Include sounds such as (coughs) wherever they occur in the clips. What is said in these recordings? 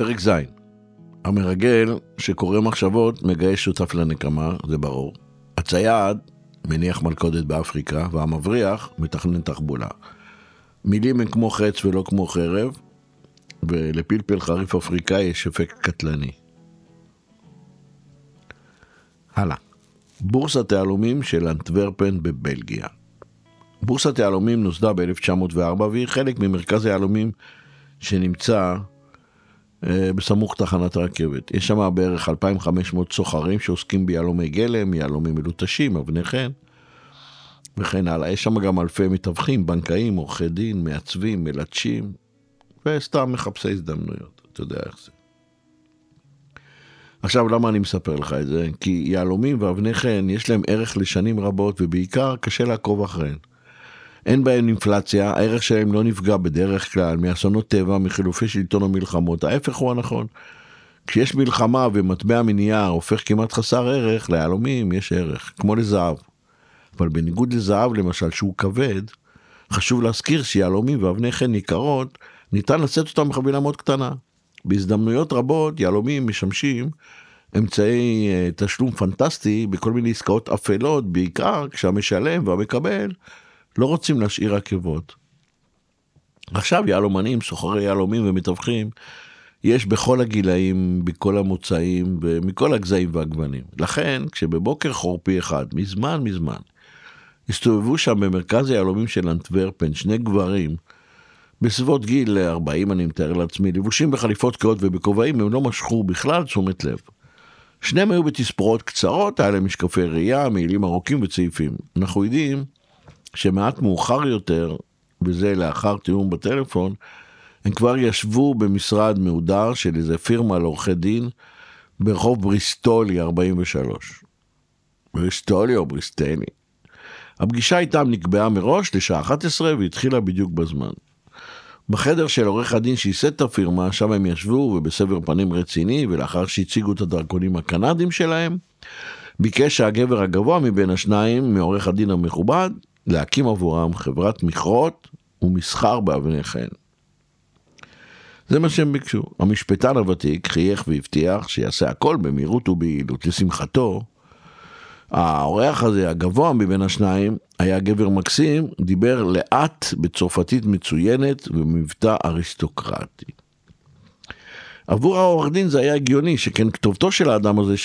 פרק ז' המרגל שקורא מחשבות מגייס שותף לנקמה, זה ברור. הצייד מניח מלכודת באפריקה, והמבריח מתכנן תחבולה. מילים הן כמו חץ ולא כמו חרב, ולפלפל חריף אפריקאי יש אפקט קטלני. הלאה. בורסת היהלומים של אנטוורפן בבלגיה. בורסת היהלומים נוסדה ב-1904 והיא חלק ממרכז היהלומים שנמצא בסמוך תחנת הרכבת. יש שם בערך 2,500 סוחרים שעוסקים ביהלומי גלם, יהלומים מלוטשים, אבני חן וכן הלאה. יש שם גם אלפי מתווכים, בנקאים, עורכי דין, מעצבים, מלטשים וסתם מחפשי הזדמנויות, אתה יודע איך זה. עכשיו למה אני מספר לך את זה? כי יהלומים ואבני חן יש להם ערך לשנים רבות ובעיקר קשה לעקוב אחריהם. אין בהם אינפלציה, הערך שלהם לא נפגע בדרך כלל מאסונות טבע, מחילופי שלטון או מלחמות, ההפך הוא הנכון. כשיש מלחמה ומטבע מנייר הופך כמעט חסר ערך, ליהלומים יש ערך, כמו לזהב. אבל בניגוד לזהב למשל שהוא כבד, חשוב להזכיר שיהלומים ואבני חן ניכרות, ניתן לשאת אותם בחבילה מאוד קטנה. בהזדמנויות רבות יהלומים משמשים אמצעי אה, תשלום פנטסטי בכל מיני עסקאות אפלות, בעיקר כשהמשלם והמקבל לא רוצים להשאיר עקבות. עכשיו יהלומנים, סוחרי יהלומים ומתווכים, יש בכל הגילאים, בכל המוצאים ומכל הגזעים והגוונים. לכן, כשבבוקר חורפי אחד, מזמן מזמן, הסתובבו שם במרכז היהלומים של אנטוורפן שני גברים, בסביבות גיל 40 אני מתאר לעצמי, לבושים בחליפות קהות ובכובעים, הם לא משכו בכלל תשומת לב. שניהם היו בתספורות קצרות, היה להם משקפי ראייה, מעילים ארוכים וצעיפים. אנחנו יודעים שמעט מאוחר יותר, וזה לאחר תיאום בטלפון, הם כבר ישבו במשרד מהודר של איזה פירמה לעורכי דין ברחוב בריסטולי 43. בריסטולי או בריסטלי. הפגישה איתם נקבעה מראש לשעה 11 והתחילה בדיוק בזמן. בחדר של עורך הדין שייסד את הפירמה, שם הם ישבו ובסבר פנים רציני, ולאחר שהציגו את הדרכונים הקנדים שלהם, ביקש הגבר הגבוה מבין השניים, מעורך הדין המכובד, להקים עבורם חברת מכרות ומסחר באבני חן. זה מה שהם ביקשו. המשפטן הוותיק חייך והבטיח שיעשה הכל במהירות וביעילות. לשמחתו, האורח הזה, הגבוה מבין השניים, היה גבר מקסים, דיבר לאט בצרפתית מצוינת ובמבטא אריסטוקרטי. עבור העורך דין זה היה הגיוני, שכן כתובתו של האדם הזה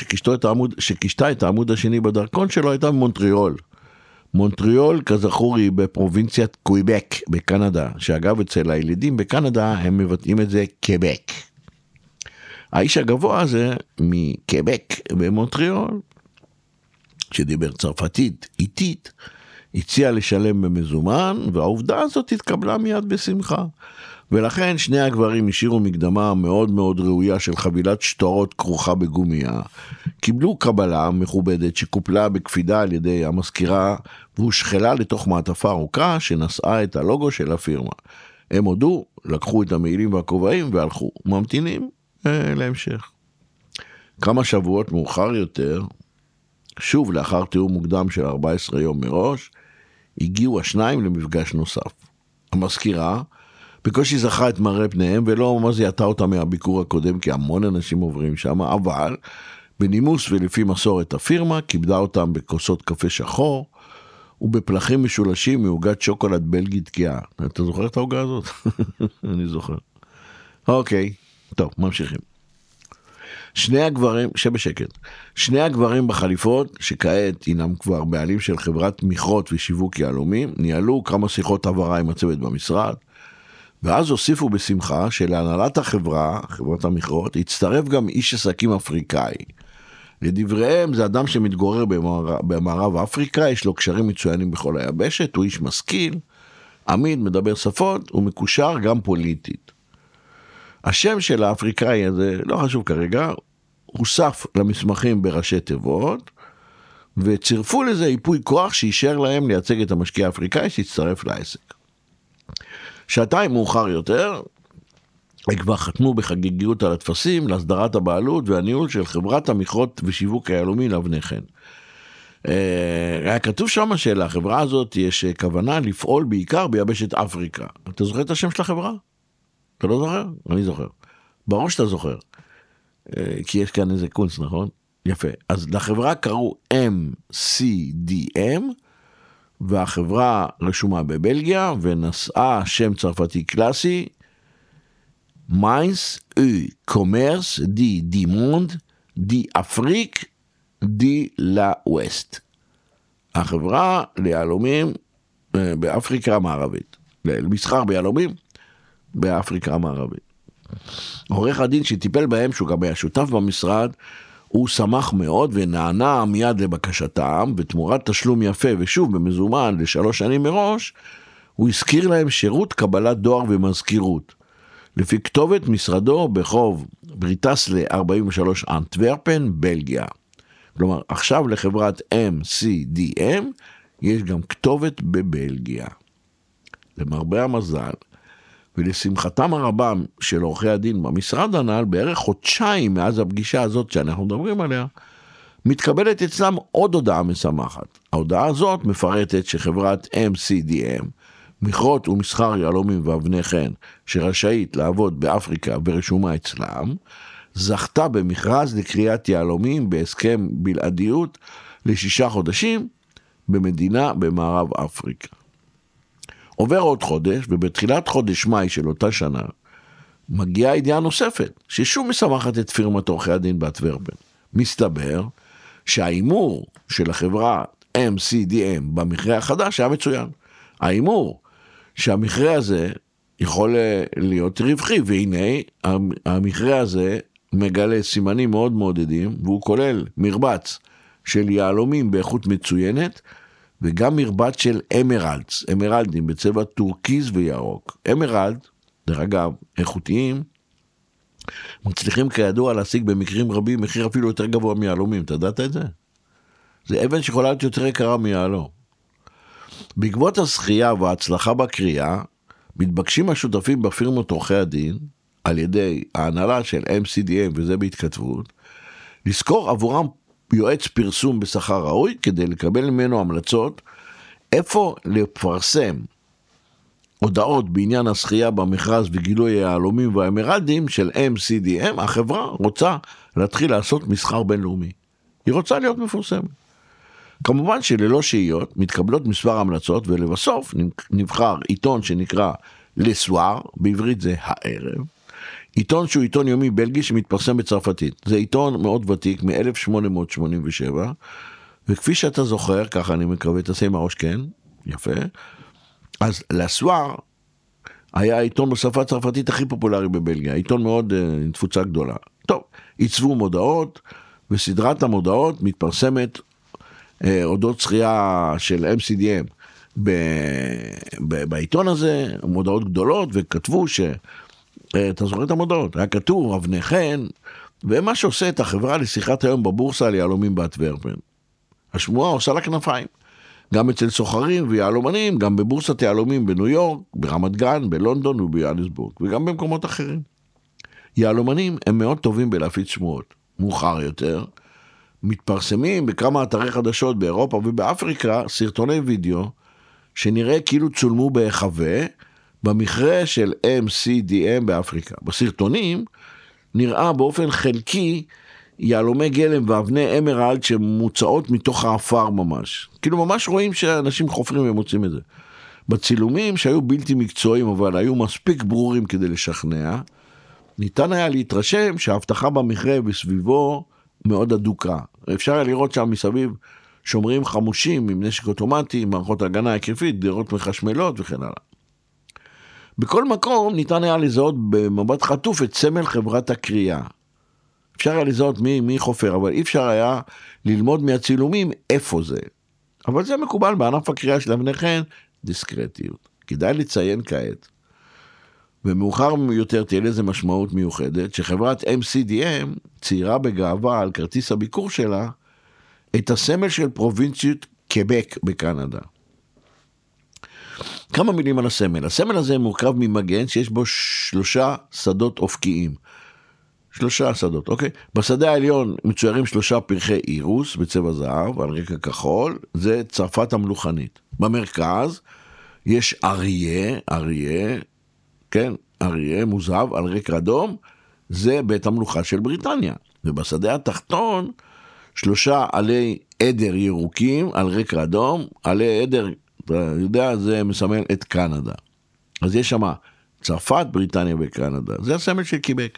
שקישתה את העמוד השני בדרכון שלו הייתה במונטריאול. מונטריאול כזכור היא בפרובינציית קוויבק בקנדה, שאגב אצל הילידים בקנדה הם מבטאים את זה קבק. האיש הגבוה הזה מקבק במונטריאול, שדיבר צרפתית איטית, הציע לשלם במזומן, והעובדה הזאת התקבלה מיד בשמחה. ולכן שני הגברים השאירו מקדמה מאוד מאוד ראויה של חבילת שטרות כרוכה בגומיה. קיבלו קבלה מכובדת שקופלה בקפידה על ידי המזכירה והושחלה לתוך מעטפה ארוכה שנשאה את הלוגו של הפירמה. הם הודו, לקחו את המעילים והכובעים והלכו, ממתינים אה, להמשך. כמה שבועות מאוחר יותר, שוב לאחר תיאום מוקדם של 14 יום מראש, הגיעו השניים למפגש נוסף. המזכירה בקושי זכה את מראה פניהם ולא ממש זיהתה אותם מהביקור הקודם כי המון אנשים עוברים שם, אבל בנימוס ולפי מסורת הפירמה כיבדה אותם בכוסות קפה שחור ובפלחים משולשים מעוגת שוקולד בלגי תקיעה. אתה זוכר את העוגה הזאת? (laughs) אני זוכר. אוקיי, טוב, ממשיכים. שני הגברים, שבשקט, שני הגברים בחליפות, שכעת הינם כבר בעלים של חברת מכרות ושיווק יהלומים, ניהלו כמה שיחות הבהרה עם הצוות במשרד, ואז הוסיפו בשמחה שלהנהלת החברה, חברת המכרות, הצטרף גם איש עסקים אפריקאי. לדבריהם זה אדם שמתגורר במערב, במערב אפריקה, יש לו קשרים מצוינים בכל היבשת, הוא איש משכיל, עמיד, מדבר שפות, ומקושר גם פוליטית. השם של האפריקאי הזה, לא חשוב כרגע, הוסף למסמכים בראשי תיבות, וצירפו לזה ייפוי כוח שאישר להם לייצג את המשקיע האפריקאי שהצטרף לעסק. שעתיים מאוחר יותר, הם כבר חתמו בחגיגיות על הטפסים להסדרת הבעלות והניהול של חברת המכרות ושיווק היהלומי לאבני חן. אה, היה כתוב שם שלחברה הזאת יש כוונה לפעול בעיקר ביבשת אפריקה. אתה זוכר את השם של החברה? אתה לא זוכר? אני זוכר. ברור שאתה זוכר. אה, כי יש כאן איזה קונץ, נכון? יפה. אז לחברה קראו MCDM, והחברה רשומה בבלגיה ונשאה שם צרפתי קלאסי, Mines au Commerce de Diamants d'Afrique de l'Ouest. החברה ליהלומים אה, באפריקה המערבית, למסחר ביהלומים באפריקה המערבית. עורך הדין שטיפל בהם, שהוא גם היה שותף במשרד, הוא שמח מאוד ונענה מיד לבקשתם, ותמורת תשלום יפה ושוב במזומן לשלוש שנים מראש, הוא הזכיר להם שירות קבלת דואר ומזכירות. לפי כתובת משרדו ברחוב בריטסלה 43 אנטוורפן, בלגיה. כלומר, עכשיו לחברת MCDM יש גם כתובת בבלגיה. למרבה המזל, ולשמחתם הרבה של עורכי הדין במשרד הנ"ל, בערך חודשיים מאז הפגישה הזאת שאנחנו מדברים עליה, מתקבלת אצלם עוד הודעה משמחת. ההודעה הזאת מפרטת שחברת MCDM, מכרות ומסחר יהלומים ואבני חן, שרשאית לעבוד באפריקה ורשומה אצלם, זכתה במכרז לקריאת יהלומים בהסכם בלעדיות לשישה חודשים במדינה במערב אפריקה. עובר עוד חודש, ובתחילת חודש מאי של אותה שנה, מגיעה ידיעה נוספת, ששוב משמחת את פירמת עורכי הדין בת ורבן. מסתבר שההימור של החברה MCDM במכרה החדש היה מצוין. ההימור שהמכרה הזה יכול להיות רווחי, והנה המכרה הזה מגלה סימנים מאוד מעודדים, והוא כולל מרבץ של יהלומים באיכות מצוינת, וגם מרבץ של emeralds, אמרלדים בצבע טורקיז וירוק. emerald, דרך אגב, איכותיים, מצליחים כידוע להשיג במקרים רבים מחיר אפילו יותר גבוה מיהלומים, אתה ידעת את זה? זה אבן שיכולה להיות יותר יקרה מיהלום. בעקבות הזכייה וההצלחה בקריאה, מתבקשים השותפים בפירמות עורכי הדין, על ידי ההנהלה של MCDM, וזה בהתכתבות, לשכור עבורם יועץ פרסום בשכר ראוי כדי לקבל ממנו המלצות איפה לפרסם הודעות בעניין הזכייה במכרז וגילוי היהלומים והאמרלדים של MCDM, החברה רוצה להתחיל לעשות מסחר בינלאומי. היא רוצה להיות מפורסמת. כמובן שללא שהיות מתקבלות מספר המלצות ולבסוף נבחר עיתון שנקרא לסואר, בעברית זה הערב, עיתון שהוא עיתון יומי בלגי שמתפרסם בצרפתית. זה עיתון מאוד ותיק מ-1887, וכפי שאתה זוכר, ככה אני מקווה, תעשה עם הראש כן, יפה. אז לסואר היה העיתון בשפה הצרפתית הכי פופולרי בבלגיה, עיתון מאוד uh, עם תפוצה גדולה. טוב, עיצבו מודעות, וסדרת המודעות מתפרסמת uh, אודות זכייה של MCDM ב, ב, בעיתון הזה, מודעות גדולות, וכתבו ש... אה, אתה זוכר את המודעות, היה כתוב אבני חן, ומה שעושה את החברה לשיחת היום בבורסה על יהלומים באטוורפן. השמועה עושה לה כנפיים. גם אצל סוחרים ויהלומנים, גם בבורסת יהלומים בניו יורק, ברמת גן, בלונדון וביאליסבורג, וגם במקומות אחרים. יהלומנים הם מאוד טובים בלהפיץ שמועות. מאוחר יותר, מתפרסמים בכמה אתרי חדשות באירופה ובאפריקה סרטוני וידאו שנראה כאילו צולמו בהיחווה במכרה של MCDM באפריקה. בסרטונים נראה באופן חלקי יהלומי גלם ואבני אמרלד שמוצאות מתוך האפר ממש. כאילו ממש רואים שאנשים חופרים ומוצאים את זה. בצילומים שהיו בלתי מקצועיים אבל היו מספיק ברורים כדי לשכנע, ניתן היה להתרשם שהאבטחה במכרה וסביבו מאוד אדוקה. אפשר היה לראות שם מסביב שומרים חמושים עם נשק אוטומטי, מערכות הגנה היקפית, דירות מחשמלות וכן הלאה. בכל מקום ניתן היה לזהות במבט חטוף את סמל חברת הקריאה. אפשר היה לזהות מי, מי חופר, אבל אי אפשר היה ללמוד מהצילומים איפה זה. אבל זה מקובל בענף הקריאה של אבני חן, דיסקרטיות. כדאי לציין כעת, ומאוחר יותר תהיה לזה משמעות מיוחדת, שחברת MCDM ציירה בגאווה על כרטיס הביקור שלה את הסמל של פרובינציות קבק בקנדה. כמה מילים על הסמל. הסמל הזה מורכב ממגן שיש בו שלושה שדות אופקיים. שלושה שדות, אוקיי? בשדה העליון מצוירים שלושה פרחי אירוס בצבע זהב על רקע כחול, זה צרפת המלוכנית. במרכז יש אריה, אריה, כן, אריה מוזהב על רקע אדום, זה בית המלוכה של בריטניה. ובשדה התחתון שלושה עלי עדר ירוקים על רקע אדום, עלי עדר, אתה יודע, זה מסמל את קנדה. אז יש שם צרפת, בריטניה וקנדה, זה הסמל של קיבק.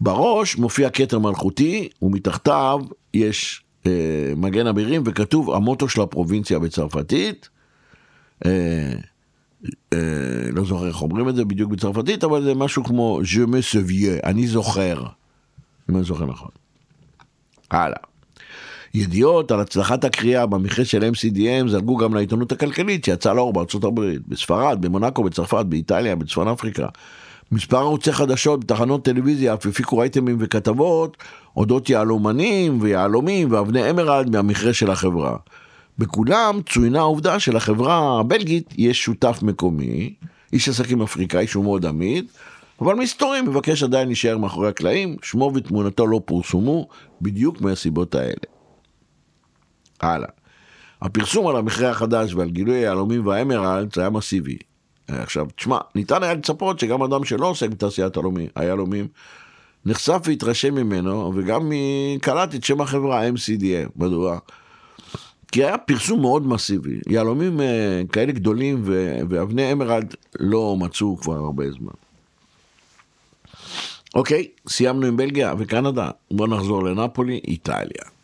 בראש מופיע כתר מלכותי, ומתחתיו יש אה, מגן אבירים, וכתוב המוטו של הפרובינציה בצרפתית. אה, אה, לא זוכר איך אומרים את זה בדיוק בצרפתית, אבל זה משהו כמו Je me souviens, אני זוכר. אם אני זוכר נכון. הלאה. ידיעות על הצלחת הקריאה במכרה של MCDM זלגו גם לעיתונות הכלכלית שיצאה לאור בארצות הברית, בספרד, במונקו, בצרפת, באיטליה, בצפון אפריקה. מספר ערוצי חדשות בתחנות טלוויזיה אף הפיקו אייטמים וכתבות אודות יהלומנים ויהלומים ואבני אמרלד מהמכרה של החברה. בכולם צוינה העובדה שלחברה הבלגית יש שותף מקומי, איש עסקים אפריקאי שהוא מאוד עמיד, אבל מסתורי מבקש עדיין להישאר מאחורי הקלעים, שמו ותמונתו לא פורסמו בדיוק מהסיבות האלה. הלאה. הפרסום על המכרה החדש ועל גילוי היהלומים והאמרלדס היה מסיבי. עכשיו, תשמע, ניתן היה לצפות שגם אדם שלא עוסק בתעשיית היהלומים, נחשף והתרשם ממנו, וגם קלט את שם החברה MCDM. מדוע? כי היה פרסום מאוד מסיבי. יהלומים אה, כאלה גדולים ואבני אמרלד לא מצאו כבר הרבה זמן. אוקיי, סיימנו עם בלגיה וקנדה, בואו נחזור לנפולי, איטליה.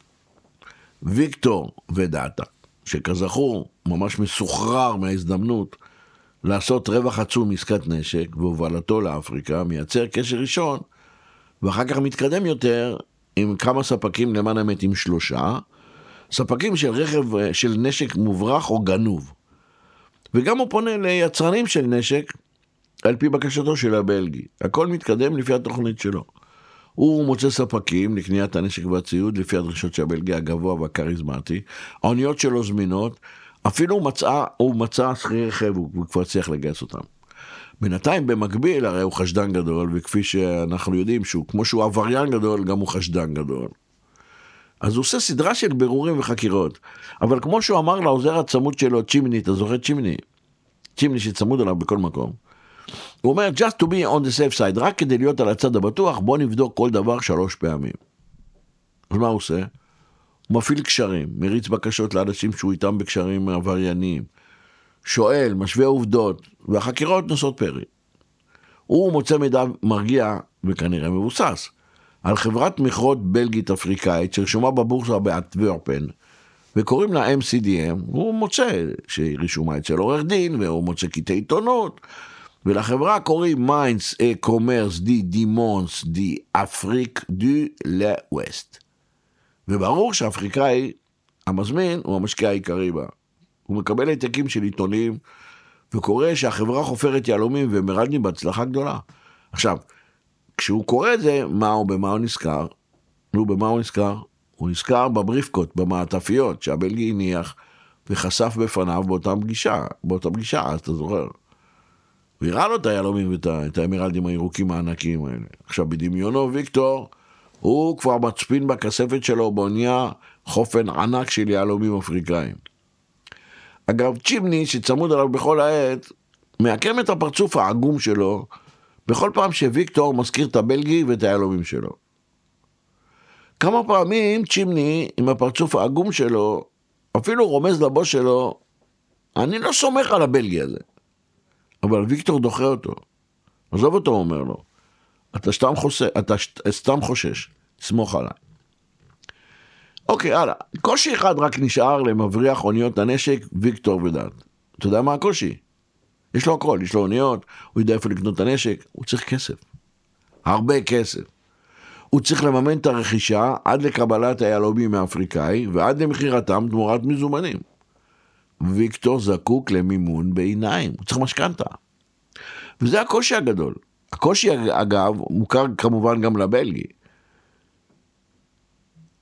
ויקטור ודאטה, שכזכור ממש מסוחרר מההזדמנות לעשות רווח עצום מעסקת נשק והובלתו לאפריקה, מייצר קשר ראשון, ואחר כך מתקדם יותר עם כמה ספקים, למען האמת עם שלושה, ספקים של רכב, אה, של נשק מוברח או גנוב. וגם הוא פונה ליצרנים של נשק על פי בקשתו של הבלגי. הכל מתקדם לפי התוכנית שלו. הוא מוצא ספקים לקניית הנשק והציוד לפי הדרישות של הבלגי הגבוה והכריזמטי. האוניות שלו זמינות. אפילו מצא, הוא מצא שכירי רכב, הוא כבר הצליח לגייס אותם. בינתיים במקביל, הרי הוא חשדן גדול, וכפי שאנחנו יודעים, שהוא, כמו שהוא עבריין גדול, גם הוא חשדן גדול. אז הוא עושה סדרה של בירורים וחקירות. אבל כמו שהוא אמר לעוזר הצמוד שלו, צ'ימני, אתה זוכר צ'ימני? צ'ימני שצמוד אליו בכל מקום. הוא אומר, just to be on the safe side, רק כדי להיות על הצד הבטוח, בוא נבדוק כל דבר שלוש פעמים. אז מה הוא עושה? הוא מפעיל קשרים, מריץ בקשות לאנשים שהוא איתם בקשרים עברייניים, שואל, משווה עובדות, והחקירות נושאות פרי. הוא מוצא מידע מרגיע וכנראה מבוסס על חברת מכרות בלגית אפריקאית שרשומה בבורסה באנטוורפן וקוראים לה MCDM, הוא מוצא שהיא רשומה אצל עורך דין והוא מוצא קטעי עיתונות ולחברה קוראים Mines Commerce de Diamants d'Afrique de l'Ouest. וברור שהאפריקאי המזמין הוא המשקיע העיקרי בה. הוא מקבל העתקים של עיתונים וקורא שהחברה חופרת יהלומים ומרדני בהצלחה גדולה. עכשיו, כשהוא קורא את זה, מה הוא, במה הוא נזכר? נו, במה הוא נזכר? הוא נזכר בבריפקוט, במעטפיות שהבלגי הניח וחשף בפניו באותה פגישה, באותה פגישה, אז אתה זוכר. הוא הראה לו את היהלומים ואת האמרלדים הירוקים הענקיים האלה. עכשיו, בדמיונו, ויקטור, הוא כבר מצפין בכספת שלו באונייה חופן ענק של יהלומים אפריקאים. אגב, צ'ימני, שצמוד עליו בכל העת, מעקם את הפרצוף העגום שלו בכל פעם שוויקטור מזכיר את הבלגי ואת היהלומים שלו. כמה פעמים צ'ימני, עם הפרצוף העגום שלו, אפילו רומז לבוס שלו, אני לא סומך על הבלגי הזה. אבל ויקטור דוחה אותו. עזוב אותו, אומר לו. אתה סתם, חוסה, אתה סתם חושש, סמוך עליי. אוקיי, הלאה. קושי אחד רק נשאר למבריח אוניות הנשק, ויקטור ודעת. אתה יודע מה הקושי? יש לו הכל, יש לו אוניות, הוא יודע איפה לקנות את הנשק, הוא צריך כסף. הרבה כסף. הוא צריך לממן את הרכישה עד לקבלת היהלומים האפריקאי ועד למכירתם תמורת מזומנים. ויקטור זקוק למימון בעיניים, הוא צריך משכנתה. וזה הקושי הגדול. הקושי אגב מוכר כמובן גם לבלגי.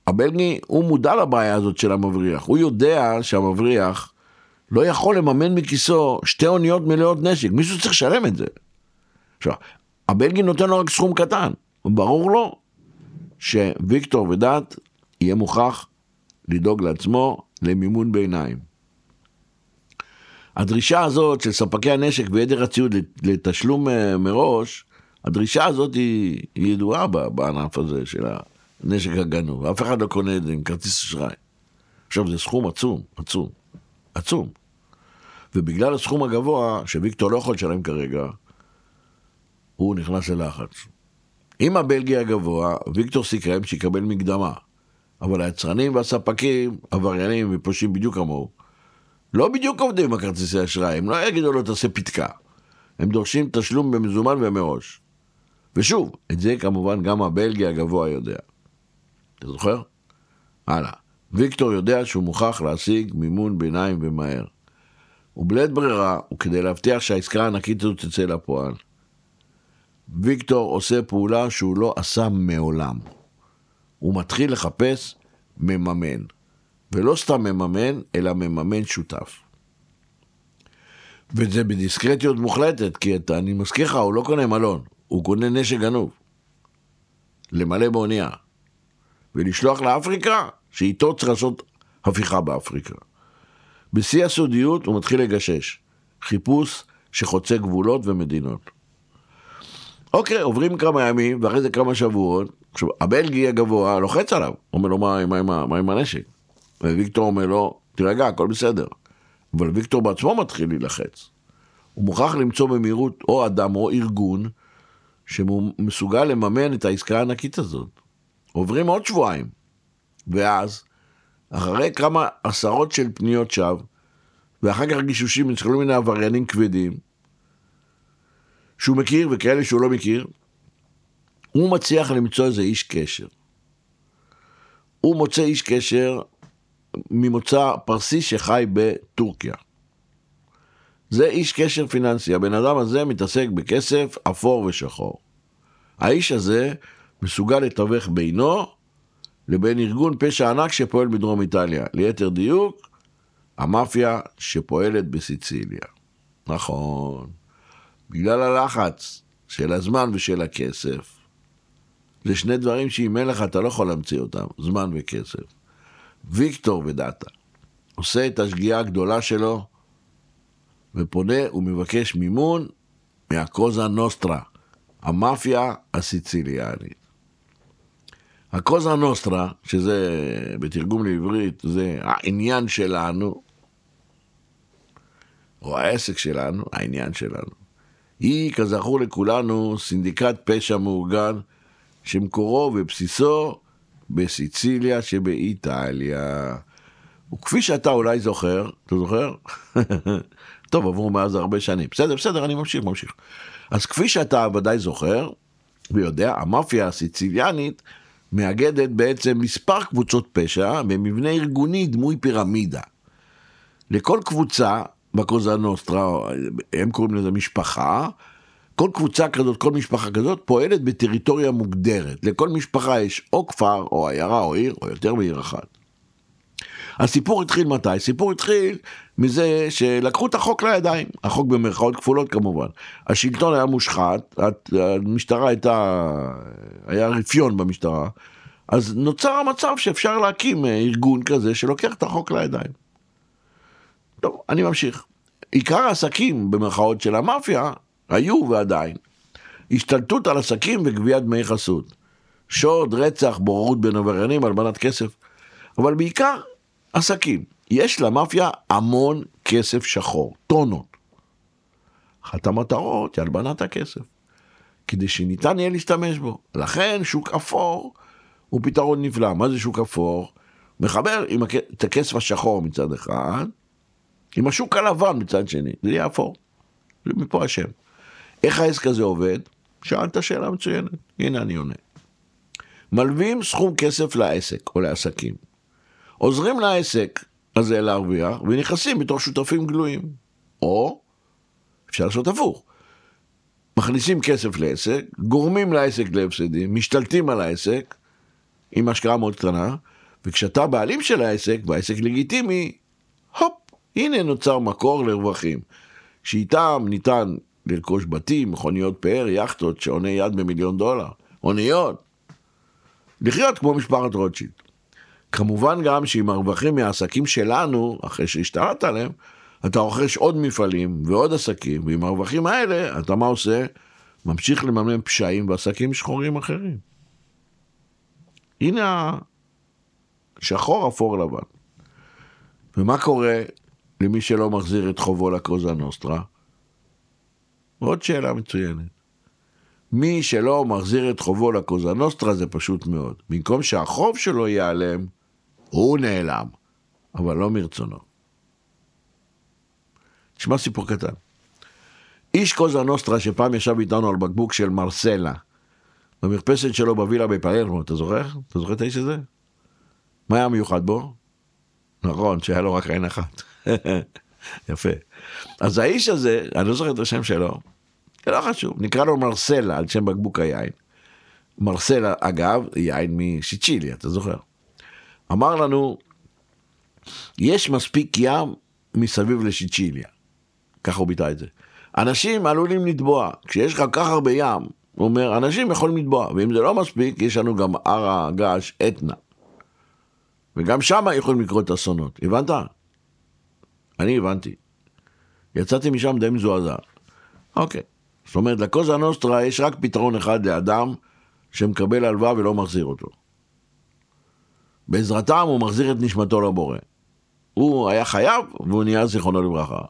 הבלגי הוא מודע לבעיה הזאת של המבריח, הוא יודע שהמבריח לא יכול לממן מכיסו שתי אוניות מלאות נשק, מישהו צריך לשלם את זה. עכשיו, הבלגי נותן לו רק סכום קטן, ברור לו שוויקטור ודת יהיה מוכרח לדאוג לעצמו למימון ביניים. הדרישה הזאת של ספקי הנשק ועדר הציוד לתשלום אה, מראש, הדרישה הזאת היא, היא ידועה בענף הזה של הנשק הגנוב, אף אחד לא קונה את זה עם כרטיס אשראי. עכשיו זה סכום עצום, עצום, עצום. ובגלל הסכום הגבוה, שוויקטור לא יכול לשלם כרגע, הוא נכנס ללחץ. עם הבלגי הגבוה, ויקטור סיכם שיקבל מקדמה. אבל היצרנים והספקים, עבריינים ופושעים בדיוק כמוהו, לא בדיוק עובדים עם הכרטיסי אשראי, הם לא יגידו לו תעשה פתקה. הם דורשים תשלום במזומן ומראש. ושוב, את זה כמובן גם הבלגי הגבוה יודע. אתה זוכר? הלאה. ויקטור יודע שהוא מוכרח להשיג מימון ביניים ומהר. ובלית ברירה, וכדי להבטיח שהעסקה הענקית הזאת תצא לפועל, ויקטור עושה פעולה שהוא לא עשה מעולם. הוא מתחיל לחפש מממן. ולא סתם מממן, אלא מממן שותף. וזה בדיסקרטיות מוחלטת, כי אתה, אני מזכיר לך, הוא לא קונה מלון, הוא קונה נשק גנוב. למלא באונייה. ולשלוח לאפריקה, שאיתו צריך לעשות הפיכה באפריקה. בשיא הסודיות הוא מתחיל לגשש. חיפוש שחוצה גבולות ומדינות. אוקיי, עוברים כמה ימים, ואחרי זה כמה שבועות, עכשיו, הבלגי הגבוה לוחץ עליו, אומר לו, מה, מה, מה, מה עם הנשק? וויקטור אומר לו, תירגע, הכל בסדר. אבל ויקטור בעצמו מתחיל להילחץ. הוא מוכרח למצוא במהירות או אדם או ארגון שמסוגל לממן את העסקה הענקית הזאת. עוברים עוד שבועיים, ואז, אחרי כמה עשרות של פניות שווא, ואחר כך גישושים אצל כל מיני עבריינים כבדים, שהוא מכיר וכאלה שהוא לא מכיר, הוא מצליח למצוא איזה איש קשר. הוא מוצא איש קשר ממוצא פרסי שחי בטורקיה. זה איש קשר פיננסי, הבן אדם הזה מתעסק בכסף אפור ושחור. האיש הזה מסוגל לתווך בינו לבין ארגון פשע ענק שפועל בדרום איטליה. ליתר דיוק, המאפיה שפועלת בסיציליה. נכון. בגלל הלחץ של הזמן ושל הכסף. זה שני דברים שאם אין לך אתה לא יכול להמציא אותם, זמן וכסף. ויקטור ודאטה עושה את השגיאה הגדולה שלו ופונה ומבקש מימון מהקוזה נוסטרה, המאפיה הסיציליאנית. הקוזה נוסטרה, שזה בתרגום לעברית, זה העניין שלנו, או העסק שלנו, העניין שלנו. היא, כזכור לכולנו, סינדיקט פשע מאורגן, שמקורו ובסיסו בסיציליה שבאיטליה. וכפי שאתה אולי זוכר, אתה זוכר? (laughs) טוב, עברו מאז הרבה שנים. בסדר, בסדר, אני ממשיך, ממשיך. אז כפי שאתה ודאי זוכר, ויודע, המאפיה הסיציליאנית מאגדת בעצם מספר קבוצות פשע במבנה ארגוני דמוי פירמידה. לכל קבוצה בקוזה נוסטרה, הם קוראים לזה משפחה, כל קבוצה כזאת, כל משפחה כזאת, פועלת בטריטוריה מוגדרת. לכל משפחה יש או כפר, או עיירה, או עיר, או יותר מעיר אחת. הסיפור התחיל מתי? הסיפור התחיל מזה שלקחו את החוק לידיים, החוק במרכאות כפולות כמובן. השלטון היה מושחת, המשטרה הייתה, היה רפיון במשטרה, אז נוצר המצב שאפשר להקים ארגון כזה שלוקח את החוק לידיים. טוב, אני ממשיך. עיקר העסקים במרכאות של המאפיה היו ועדיין. השתלטות על עסקים וגביית דמי חסות. שוד, רצח, בוררות בין עבריינים, הלבנת כסף. אבל בעיקר עסקים. יש למאפיה המון כסף שחור, טונות. אחת המטרות היא הלבנת הכסף. כדי שניתן יהיה להשתמש בו. לכן שוק אפור הוא פתרון נפלא. מה זה שוק אפור? מחבר עם הכ... את הכסף השחור מצד אחד, עם השוק הלבן מצד שני, זה יהיה אפור. זה מפה השם. איך העסק הזה עובד? שאלת שאלה מצוינת, הנה אני עונה. מלווים סכום כסף לעסק או לעסקים. עוזרים לעסק הזה להרוויח ונכנסים בתור שותפים גלויים. או אפשר לעשות הפוך. מכניסים כסף לעסק, גורמים לעסק להפסדים, משתלטים על העסק עם השקעה מאוד קטנה, וכשאתה בעלים של העסק, והעסק לגיטימי, הופ, הנה נוצר מקור לרווחים. שאיתם ניתן לרכוש בתים, מכוניות פאר, יאכטות, שעוני יד במיליון דולר, אוניות. לחיות כמו משפחת רוטשילד. כמובן גם שעם הרווחים מהעסקים שלנו, אחרי שהשתלטת עליהם, אתה רוכש עוד מפעלים ועוד עסקים, ועם הרווחים האלה, אתה מה עושה? ממשיך לממן פשעים ועסקים שחורים אחרים. הנה השחור אפור לבן. ומה קורה למי שלא מחזיר את חובו לקוזה נוסטרה? עוד שאלה מצוינת. מי שלא מחזיר את חובו לקוזה נוסטרה זה פשוט מאוד. במקום שהחוב שלו ייעלם, הוא נעלם, אבל לא מרצונו. תשמע סיפור קטן. איש קוזה נוסטרה שפעם ישב איתנו על בקבוק של מרסלה, במרפסת שלו בווילה בפלרמו, אתה זוכר? אתה זוכר את האיש הזה? מה היה מיוחד בו? נכון, שהיה לו רק עין אחת. (laughs) יפה. אז האיש הזה, אני לא זוכר את השם שלו, לא חשוב, נקרא לו מרסלה על שם בקבוק היין. מרסלה, אגב, יין משיצ'יליה, אתה זוכר? אמר לנו, יש מספיק ים מסביב לשיצ'יליה. ככה הוא ביטא את זה. אנשים עלולים לטבוע. כשיש לך כל כך הרבה ים, הוא אומר, אנשים יכולים לטבוע, ואם זה לא מספיק, יש לנו גם הר הגעש אתנה. וגם שם יכולים לקרות אסונות, הבנת? אני הבנתי. יצאתי משם די מזועזע. אוקיי. זאת אומרת, לקוזה נוסטרה יש רק פתרון אחד לאדם שמקבל הלוואה ולא מחזיר אותו. בעזרתם הוא מחזיר את נשמתו לבורא. הוא היה חייב והוא נהיה זיכרונו לברכה.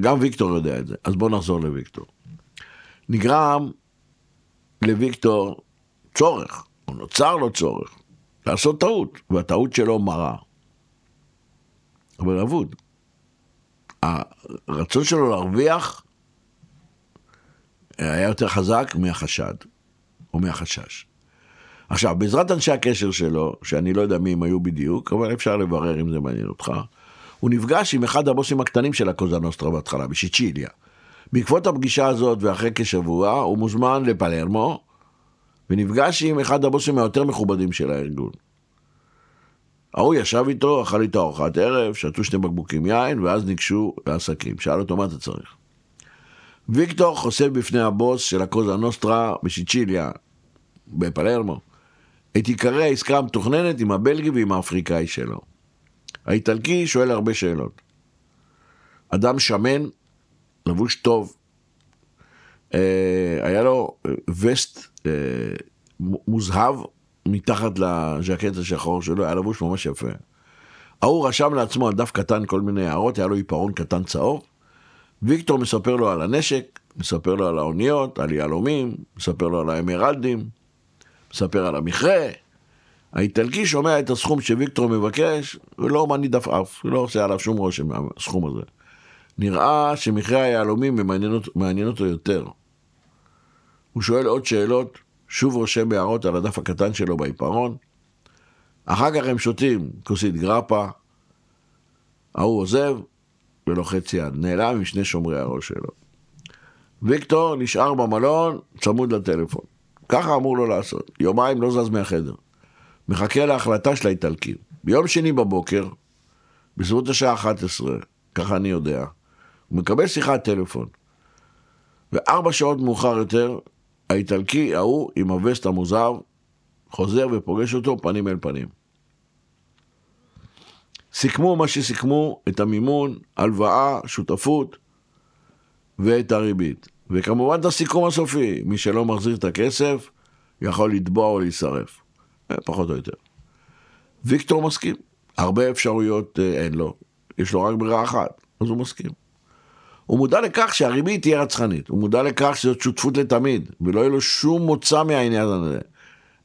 גם ויקטור יודע את זה, אז בואו נחזור לוויקטור. נגרם לוויקטור צורך, או נוצר לו צורך, לעשות טעות, והטעות שלו מרה. אבל אבוד. הרצון שלו להרוויח היה יותר חזק מהחשד, או מהחשש. עכשיו, בעזרת אנשי הקשר שלו, שאני לא יודע מי הם היו בדיוק, אבל אפשר לברר אם זה מעניין אותך, הוא נפגש עם אחד הבוסים הקטנים של הקוזה נוסטרה בהתחלה, בשיצ'יליה. בעקבות הפגישה הזאת ואחרי כשבוע, הוא מוזמן לפלרמו, ונפגש עם אחד הבוסים היותר מכובדים של הארגון. ההוא ישב איתו, אכל איתו ארוחת ערב, שתו שני בקבוקים יין, ואז ניגשו לעסקים. שאל אותו מה אתה צריך. ויקטור חושף בפני הבוס של הקוזה נוסטרה בשיצ'יליה, בפלרמו, את עיקרי העסקה המתוכננת עם הבלגי ועם האפריקאי שלו. האיטלקי שואל הרבה שאלות. אדם שמן, לבוש טוב, אה, היה לו וסט אה, מוזהב מתחת לז'קט השחור שלו, היה לבוש ממש יפה. ההוא רשם לעצמו על דף קטן כל מיני הערות, היה לו עיפרון קטן צהוב. ויקטור מספר לו על הנשק, מספר לו על האוניות, על יהלומים, מספר לו על האמרלדים, מספר על המכרה. האיטלקי שומע את הסכום שוויקטור מבקש, ולא מניד עפעף, לא עושה עליו שום רושם מהסכום הזה. נראה שמכרה היהלומים מעניין אותו, יותר. הוא שואל עוד שאלות, שוב רושם הערות על הדף הקטן שלו בעיפרון. אחר כך הם שותים כוסית גרפה, ההוא עוזב ולוחץ יד, נעלם עם שני שומרי הראש שלו. ויקטור נשאר במלון צמוד לטלפון. ככה אמור לו לעשות. יומיים לא זז מהחדר. מחכה להחלטה של האיטלקים. ביום שני בבוקר, בסביבות השעה 11, ככה אני יודע, הוא מקבל שיחת טלפון. וארבע שעות מאוחר יותר, האיטלקי ההוא עם הווסט המוזר חוזר ופוגש אותו פנים אל פנים. סיכמו מה שסיכמו, את המימון, הלוואה, שותפות ואת הריבית. וכמובן את הסיכום הסופי, מי שלא מחזיר את הכסף יכול לתבוע או להישרף, אה, פחות או יותר. ויקטור מסכים, הרבה אפשרויות אה, אין לו, יש לו רק ברירה אחת, אז הוא מסכים. הוא מודע לכך שהריבית תהיה רצחנית, הוא מודע לכך שזאת שותפות לתמיד, ולא יהיה לו שום מוצא מהעניין הזה.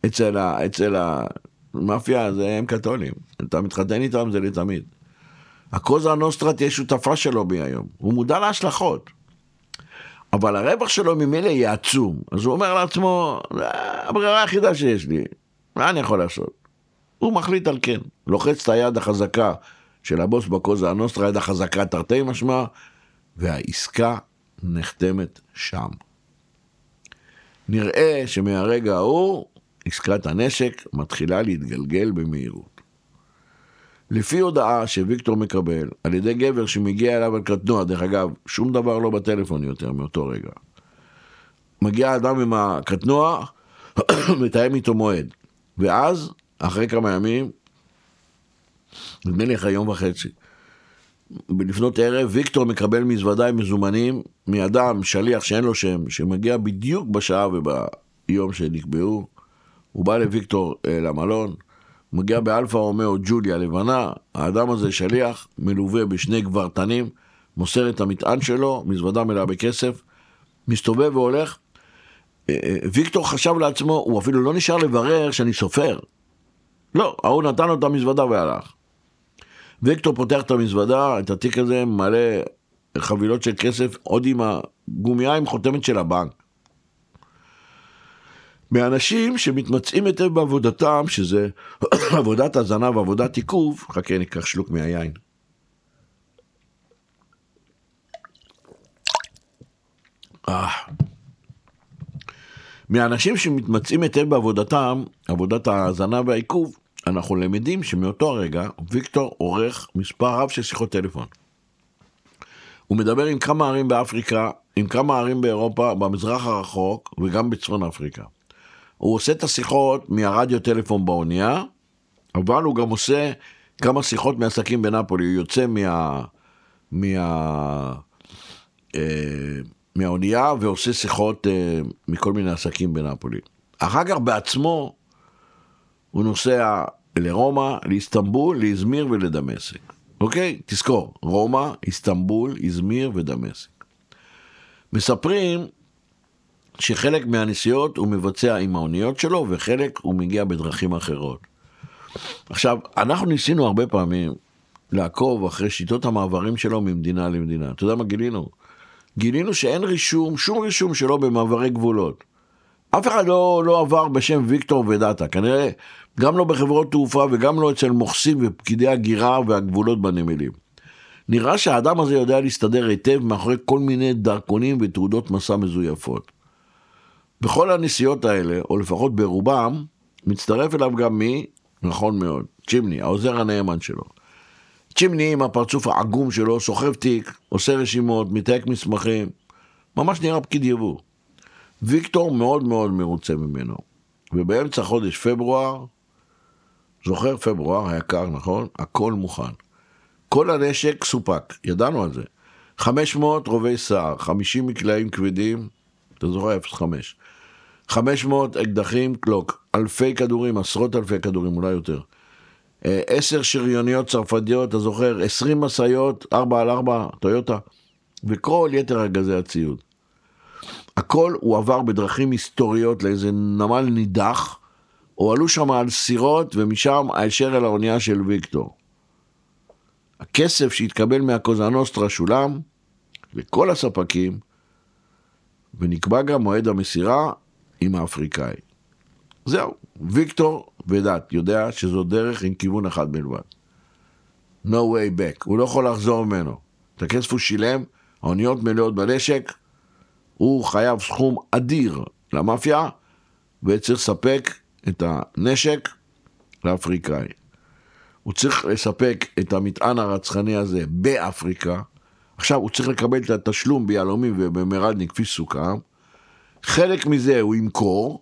אצל, ה, אצל המאפיה זה הם קתולים, אתה מתחתן איתם זה לתמיד. הקוזה הנוסטרה תהיה שותפה שלו בי היום, הוא מודע להשלכות. אבל הרווח שלו ממילא יהיה עצום, אז הוא אומר לעצמו, זה הברירה היחידה שיש לי, מה אני יכול לעשות? הוא מחליט על כן, לוחץ את היד החזקה של הבוס בקוזה הנוסטרה, היד החזקה תרתי משמע, והעסקה נחתמת שם. נראה שמהרגע ההוא עסקת הנשק מתחילה להתגלגל במהירות. לפי הודעה שוויקטור מקבל על ידי גבר שמגיע אליו על קטנוע, דרך אגב, שום דבר לא בטלפון יותר מאותו רגע. מגיע אדם עם הקטנוע, (coughs) מתאם איתו מועד. ואז, אחרי כמה ימים, נדמה לי אחרי יום וחצי, לפנות ערב, ויקטור מקבל מזוודה עם מזומנים מאדם, שליח שאין לו שם, שמגיע בדיוק בשעה וביום שנקבעו. הוא בא לוויקטור אה, למלון, מגיע באלפא רומאו ג'וליה לבנה, האדם הזה שליח, מלווה בשני גברתנים, מוסר את המטען שלו, מזוודה מלאה בכסף, מסתובב והולך. אה, אה, ויקטור חשב לעצמו, הוא אפילו לא נשאר לברר שאני סופר. לא, ההוא נתן לו את המזוודה והלך. ויקטור פותח את המזוודה, את התיק הזה, מלא חבילות של כסף, עוד עם הגומייה עם חותמת של הבנק. מאנשים שמתמצאים היטב בעבודתם, שזה (coughs) עבודת הזנה ועבודת עיכוב, חכה ניקח שלוק מהיין. אה. מאנשים שמתמצאים היטב בעבודתם, עבודת ההאזנה והעיכוב, אנחנו למדים שמאותו הרגע ויקטור עורך מספר רב של שיחות טלפון. הוא מדבר עם כמה ערים באפריקה, עם כמה ערים באירופה, במזרח הרחוק וגם בצפון אפריקה. הוא עושה את השיחות מהרדיו טלפון באונייה, אבל הוא גם עושה כמה שיחות מעסקים בנפולי, הוא יוצא מה... מה... אה, מהאונייה ועושה שיחות אה, מכל מיני עסקים בנפולי. אחר כך בעצמו הוא נוסע לרומא, לאיסטנבול, לאזמיר ולדמשק. אוקיי? תזכור, רומא, איסטנבול, איזמיר ודמשק. מספרים שחלק מהנסיעות הוא מבצע עם האוניות שלו וחלק הוא מגיע בדרכים אחרות. עכשיו, אנחנו ניסינו הרבה פעמים לעקוב אחרי שיטות המעברים שלו ממדינה למדינה. אתה יודע מה גילינו? גילינו שאין רישום, שום רישום שלו במעברי גבולות. אף אחד לא, לא עבר בשם ויקטור ודאטה, כנראה גם לא בחברות תעופה וגם לא אצל מוכסים ופקידי הגירה והגבולות בנמלים. נראה שהאדם הזה יודע להסתדר היטב מאחורי כל מיני דרכונים ותעודות מסע מזויפות. בכל הנסיעות האלה, או לפחות ברובם, מצטרף אליו גם מי? נכון מאוד, צ'ימני, העוזר הנאמן שלו. צ'ימני עם הפרצוף העגום שלו, סוחב תיק, עושה רשימות, מתייק מסמכים, ממש נראה פקיד יבוא. ויקטור מאוד מאוד מרוצה ממנו. ובאמצע חודש פברואר, זוכר פברואר, היה קר, נכון? הכל מוכן. כל הנשק סופק, ידענו על זה. 500 רובי סער, 50 מקלעים כבדים, אתה זוכר 05. 500 אקדחים קלוק, אלפי כדורים, עשרות אלפי כדורים, אולי יותר. אה, עשר שריוניות צרפתיות, אתה זוכר? 20 משאיות, 4 על 4, טויוטה, וכל יתר ארגזי הציוד. הכל הוא עבר בדרכים היסטוריות לאיזה נמל נידח, הועלו שם על סירות ומשם הישר אל האונייה של ויקטור. הכסף שהתקבל מהקוזנוסטרה שולם לכל הספקים, ונקבע גם מועד המסירה עם האפריקאי. זהו, ויקטור ודת יודע שזו דרך עם כיוון אחד בלבד. No way back, הוא לא יכול לחזור ממנו. את הכסף הוא שילם, האוניות מלאות בנשק, הוא חייב סכום אדיר למאפיה, וצריך לספק את הנשק לאפריקאי. הוא צריך לספק את המטען הרצחני הזה באפריקה. עכשיו הוא צריך לקבל את התשלום ביהלומים ובמרדני כפי סוכם. חלק מזה הוא ימכור,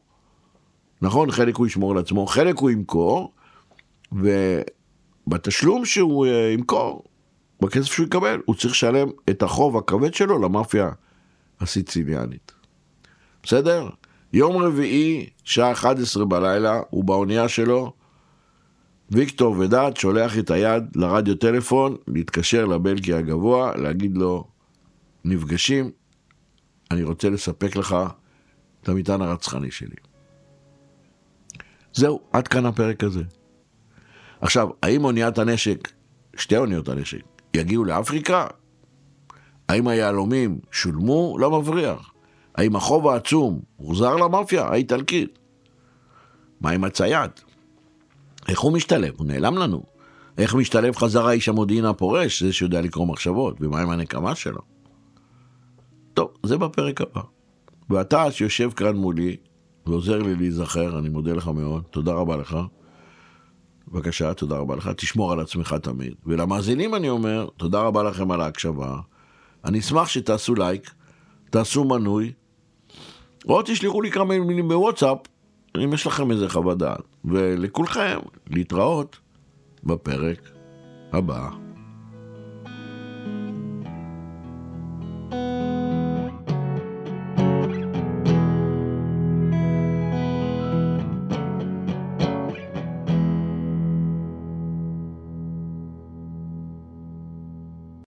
נכון? חלק הוא ישמור לעצמו, חלק הוא ימכור, ובתשלום שהוא אה, ימכור, בכסף שהוא יקבל, הוא צריך לשלם את החוב הכבד שלו למאפיה הסיציליאנית. בסדר? יום רביעי, שעה 11 בלילה, הוא באונייה שלו, ויקטור ודעת שולח את היד לרדיו טלפון, להתקשר לבלגי הגבוה, להגיד לו, נפגשים, אני רוצה לספק לך את המטען הרצחני שלי. זהו, עד כאן הפרק הזה. עכשיו, האם אוניית הנשק, שתי אוניות הנשק, יגיעו לאפריקה? האם היהלומים שולמו? לא מבריח. האם החוב העצום הוחזר למאפיה האיטלקית? מה עם הצייד? איך הוא משתלב? הוא נעלם לנו. איך משתלב חזרה איש המודיעין הפורש, זה שיודע לקרוא מחשבות, ומה עם הנקמה שלו? טוב, זה בפרק הבא. ואתה שיושב כאן מולי ועוזר לי להיזכר, אני מודה לך מאוד, תודה רבה לך. בבקשה, תודה רבה לך, תשמור על עצמך תמיד. ולמאזינים אני אומר, תודה רבה לכם על ההקשבה. אני אשמח שתעשו לייק, תעשו מנוי, או תשלחו לי כמה מילים בוואטסאפ, אם יש לכם איזה חוות דעת. ולכולכם, להתראות בפרק הבא.